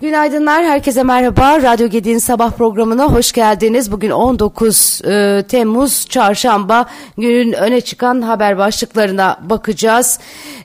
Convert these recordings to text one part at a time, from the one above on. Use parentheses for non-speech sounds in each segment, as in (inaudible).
Günaydınlar, herkese merhaba. Radyo Gedi'nin sabah programına hoş geldiniz. Bugün 19 e, Temmuz Çarşamba günün öne çıkan haber başlıklarına bakacağız.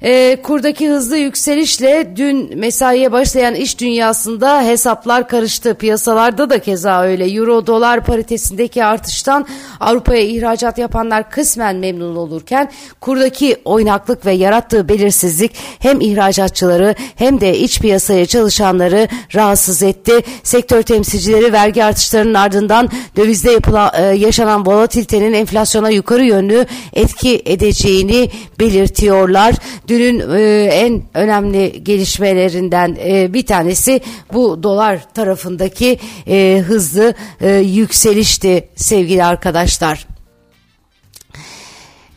E, kurdaki hızlı yükselişle dün mesaiye başlayan iş dünyasında hesaplar karıştı. Piyasalarda da keza öyle. Euro dolar paritesindeki artıştan Avrupa'ya ihracat yapanlar kısmen memnun olurken kurdaki oynaklık ve yarattığı belirsizlik hem ihracatçıları hem de iç piyasaya çalışanları rahatsız etti. Sektör temsilcileri vergi artışlarının ardından dövizde yapılan, e, yaşanan volatilitenin enflasyona yukarı yönlü etki edeceğini belirtiyorlar. Dünün e, en önemli gelişmelerinden e, bir tanesi bu dolar tarafındaki e, hızlı e, yükselişti sevgili arkadaşlar.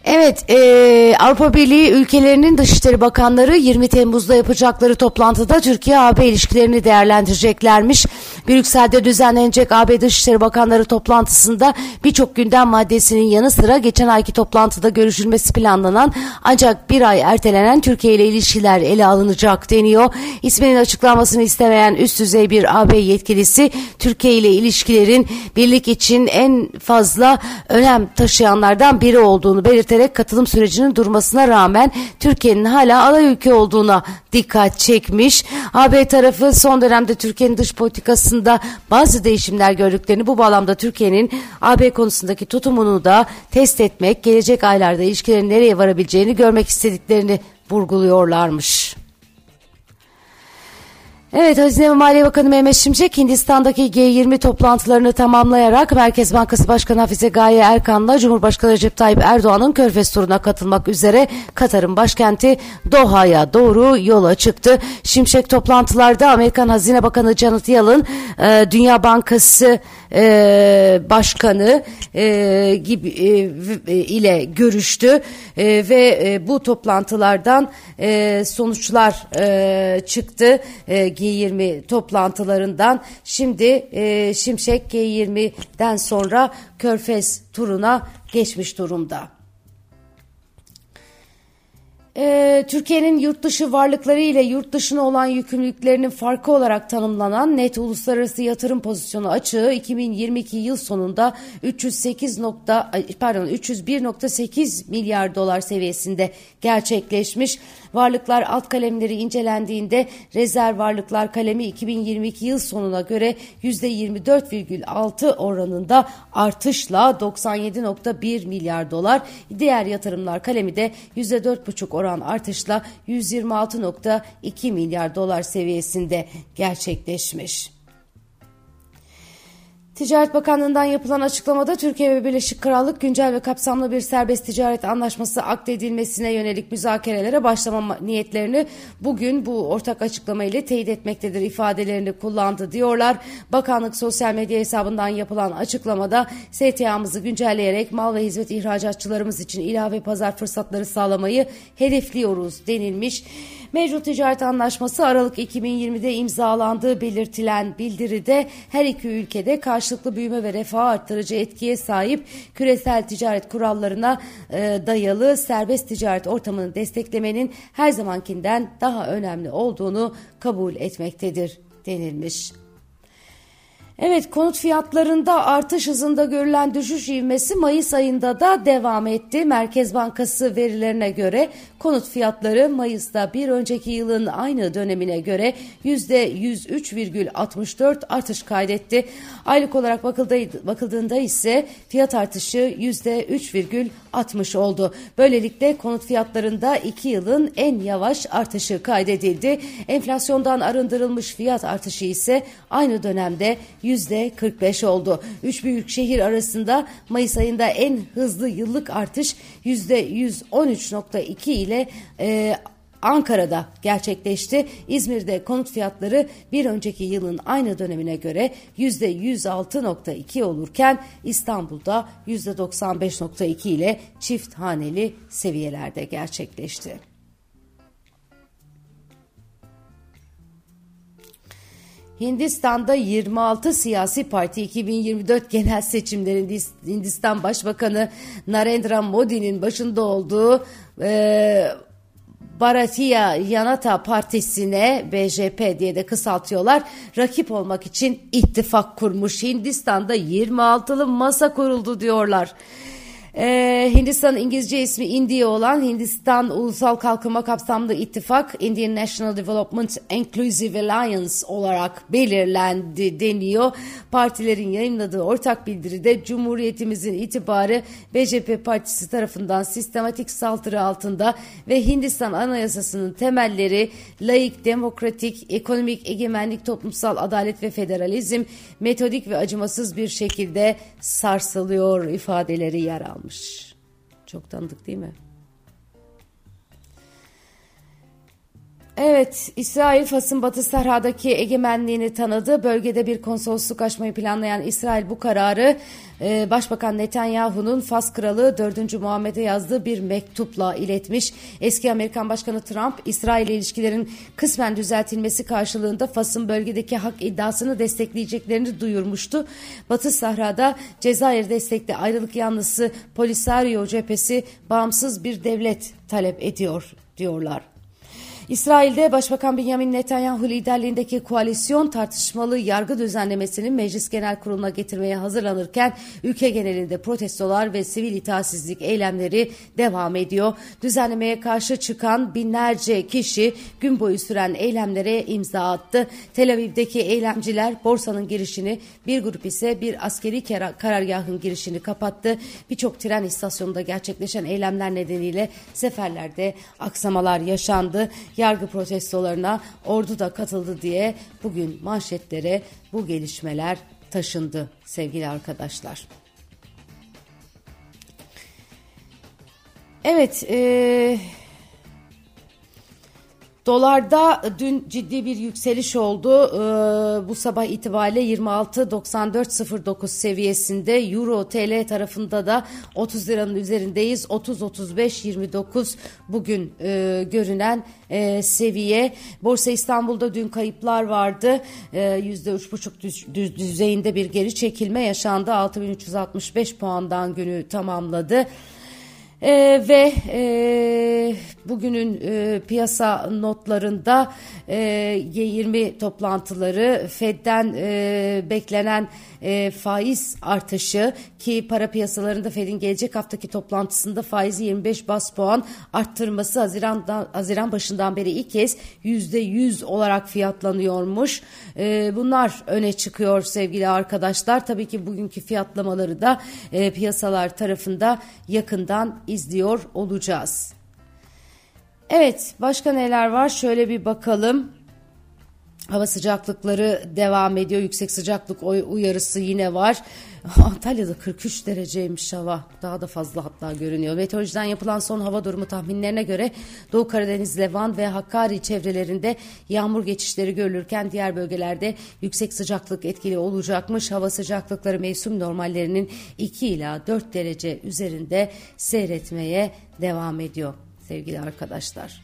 Evet, e, Avrupa Birliği ülkelerinin Dışişleri Bakanları 20 Temmuz'da yapacakları toplantıda Türkiye-AB ilişkilerini değerlendireceklermiş. Brüksel'de düzenlenecek AB Dışişleri Bakanları toplantısında birçok gündem maddesinin yanı sıra geçen ayki toplantıda görüşülmesi planlanan ancak bir ay ertelenen Türkiye ile ilişkiler ele alınacak deniyor. İsminin açıklanmasını istemeyen üst düzey bir AB yetkilisi Türkiye ile ilişkilerin birlik için en fazla önem taşıyanlardan biri olduğunu belirterek belirterek katılım sürecinin durmasına rağmen Türkiye'nin hala aday ülke olduğuna dikkat çekmiş. AB tarafı son dönemde Türkiye'nin dış politikasında bazı değişimler gördüklerini bu bağlamda Türkiye'nin AB konusundaki tutumunu da test etmek, gelecek aylarda ilişkilerin nereye varabileceğini görmek istediklerini vurguluyorlarmış. Evet Hazine ve Maliye Bakanı Mehmet Şimşek Hindistan'daki G20 toplantılarını tamamlayarak Merkez Bankası Başkanı Hafize Gaye Erkan'la Cumhurbaşkanı Recep Tayyip Erdoğan'ın Körfez turuna katılmak üzere Katar'ın başkenti Doha'ya doğru yola çıktı. Şimşek toplantılarda Amerikan Hazine Bakanı Janet Yellen, e, Dünya Bankası e, Başkanı e, gibi ile görüştü ve bu toplantılardan sonuçlar çıktı. G20 toplantılarından. Şimdi e, Şimşek G20'den sonra Körfez turuna geçmiş durumda. Ee, Türkiye'nin yurt dışı varlıkları ile yurt dışına olan yükümlülüklerinin farkı olarak tanımlanan net uluslararası yatırım pozisyonu açığı 2022 yıl sonunda 308 nokta, pardon 301.8 milyar dolar seviyesinde gerçekleşmiş. Varlıklar alt kalemleri incelendiğinde rezerv varlıklar kalemi 2022 yıl sonuna göre %24,6 oranında artışla 97.1 milyar dolar. Diğer yatırımlar kalemi de %4,5 oran artışla 126.2 milyar dolar seviyesinde gerçekleşmiş. Ticaret Bakanlığı'ndan yapılan açıklamada Türkiye ve Birleşik Krallık güncel ve kapsamlı bir serbest ticaret anlaşması akdedilmesine yönelik müzakerelere başlama niyetlerini bugün bu ortak açıklama ile teyit etmektedir ifadelerini kullandı diyorlar. Bakanlık sosyal medya hesabından yapılan açıklamada STA'mızı güncelleyerek mal ve hizmet ihracatçılarımız için ilave pazar fırsatları sağlamayı hedefliyoruz denilmiş. Mevcut ticaret anlaşması Aralık 2020'de imzalandığı belirtilen bildiride her iki ülkede karşılıklı büyüme ve refah arttırıcı etkiye sahip küresel ticaret kurallarına e, dayalı serbest ticaret ortamını desteklemenin her zamankinden daha önemli olduğunu kabul etmektedir denilmiş. Evet konut fiyatlarında artış hızında görülen düşüş ivmesi Mayıs ayında da devam etti. Merkez Bankası verilerine göre konut fiyatları Mayıs'ta bir önceki yılın aynı dönemine göre %103,64 artış kaydetti. Aylık olarak bakıldığında ise fiyat artışı %3,60 oldu. Böylelikle konut fiyatlarında iki yılın en yavaş artışı kaydedildi. Enflasyondan arındırılmış fiyat artışı ise aynı dönemde %45 oldu. Üç büyük şehir arasında Mayıs ayında en hızlı yıllık artış %113.2 ile e, Ankara'da gerçekleşti. İzmir'de konut fiyatları bir önceki yılın aynı dönemine göre %106.2 olurken İstanbul'da %95.2 ile çift haneli seviyelerde gerçekleşti. Hindistan'da 26 siyasi parti 2024 genel seçimlerinde Hindistan Başbakanı Narendra Modi'nin başında olduğu e, Bharatiya Janata Partisi'ne BJP diye de kısaltıyorlar. Rakip olmak için ittifak kurmuş. Hindistan'da 26'lı masa kuruldu diyorlar. Ee, Hindistan İngilizce ismi India olan Hindistan Ulusal Kalkınma Kapsamlı İttifak Indian National Development Inclusive Alliance olarak belirlendi deniyor. Partilerin yayınladığı ortak bildiride Cumhuriyetimizin itibarı BJP Partisi tarafından sistematik saldırı altında ve Hindistan Anayasası'nın temelleri laik, demokratik, ekonomik egemenlik, toplumsal adalet ve federalizm metodik ve acımasız bir şekilde sarsılıyor ifadeleri yer almış almış. Çok tanıdık değil mi? Evet, İsrail Fas'ın Batı Sahra'daki egemenliğini tanıdı. Bölgede bir konsolosluk açmayı planlayan İsrail bu kararı e, Başbakan Netanyahu'nun Fas Kralı 4. Muhammed'e yazdığı bir mektupla iletmiş. Eski Amerikan Başkanı Trump, İsrail ile ilişkilerin kısmen düzeltilmesi karşılığında Fas'ın bölgedeki hak iddiasını destekleyeceklerini duyurmuştu. Batı Sahra'da Cezayir destekli ayrılık yanlısı Polisario cephesi bağımsız bir devlet talep ediyor diyorlar. İsrail'de Başbakan Benjamin Netanyahu liderliğindeki koalisyon tartışmalı yargı düzenlemesinin Meclis Genel Kurulu'na getirmeye hazırlanırken ülke genelinde protestolar ve sivil itaatsizlik eylemleri devam ediyor. Düzenlemeye karşı çıkan binlerce kişi gün boyu süren eylemlere imza attı. Tel Aviv'deki eylemciler borsanın girişini, bir grup ise bir askeri karargahın girişini kapattı. Birçok tren istasyonunda gerçekleşen eylemler nedeniyle seferlerde aksamalar yaşandı yargı protestolarına ordu da katıldı diye bugün manşetlere bu gelişmeler taşındı sevgili arkadaşlar. Evet, e, Dolarda dün ciddi bir yükseliş oldu. Ee, bu sabah itibariyle 26.94.09 seviyesinde. Euro TL tarafında da 30 liranın üzerindeyiz. 30-35-29 bugün e, görünen e, seviye. Borsa İstanbul'da dün kayıplar vardı. E, %3,5 düzeyinde bir geri çekilme yaşandı. 6365 puandan günü tamamladı. E, ve e, bugünün e, piyasa notlarında e, G20 toplantıları Fed'den e, beklenen e, faiz artışı ki para piyasalarında Fed'in gelecek haftaki toplantısında faizi 25 bas puan arttırması Haziran'dan, Haziran başından beri ilk kez %100 olarak fiyatlanıyormuş. E, bunlar öne çıkıyor sevgili arkadaşlar. Tabii ki bugünkü fiyatlamaları da e, piyasalar tarafında yakından izliyor olacağız. Evet başka neler var şöyle bir bakalım. Hava sıcaklıkları devam ediyor. Yüksek sıcaklık uyarısı yine var. (laughs) Antalya'da 43 dereceymiş hava. Daha da fazla hatta görünüyor. Meteorolojiden yapılan son hava durumu tahminlerine göre Doğu Karadeniz, Levan ve Hakkari çevrelerinde yağmur geçişleri görülürken diğer bölgelerde yüksek sıcaklık etkili olacakmış. Hava sıcaklıkları mevsim normallerinin 2 ila 4 derece üzerinde seyretmeye devam ediyor sevgili arkadaşlar.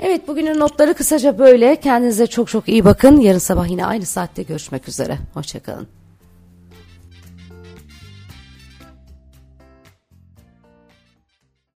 Evet bugünün notları kısaca böyle. Kendinize çok çok iyi bakın. Yarın sabah yine aynı saatte görüşmek üzere. Hoşçakalın.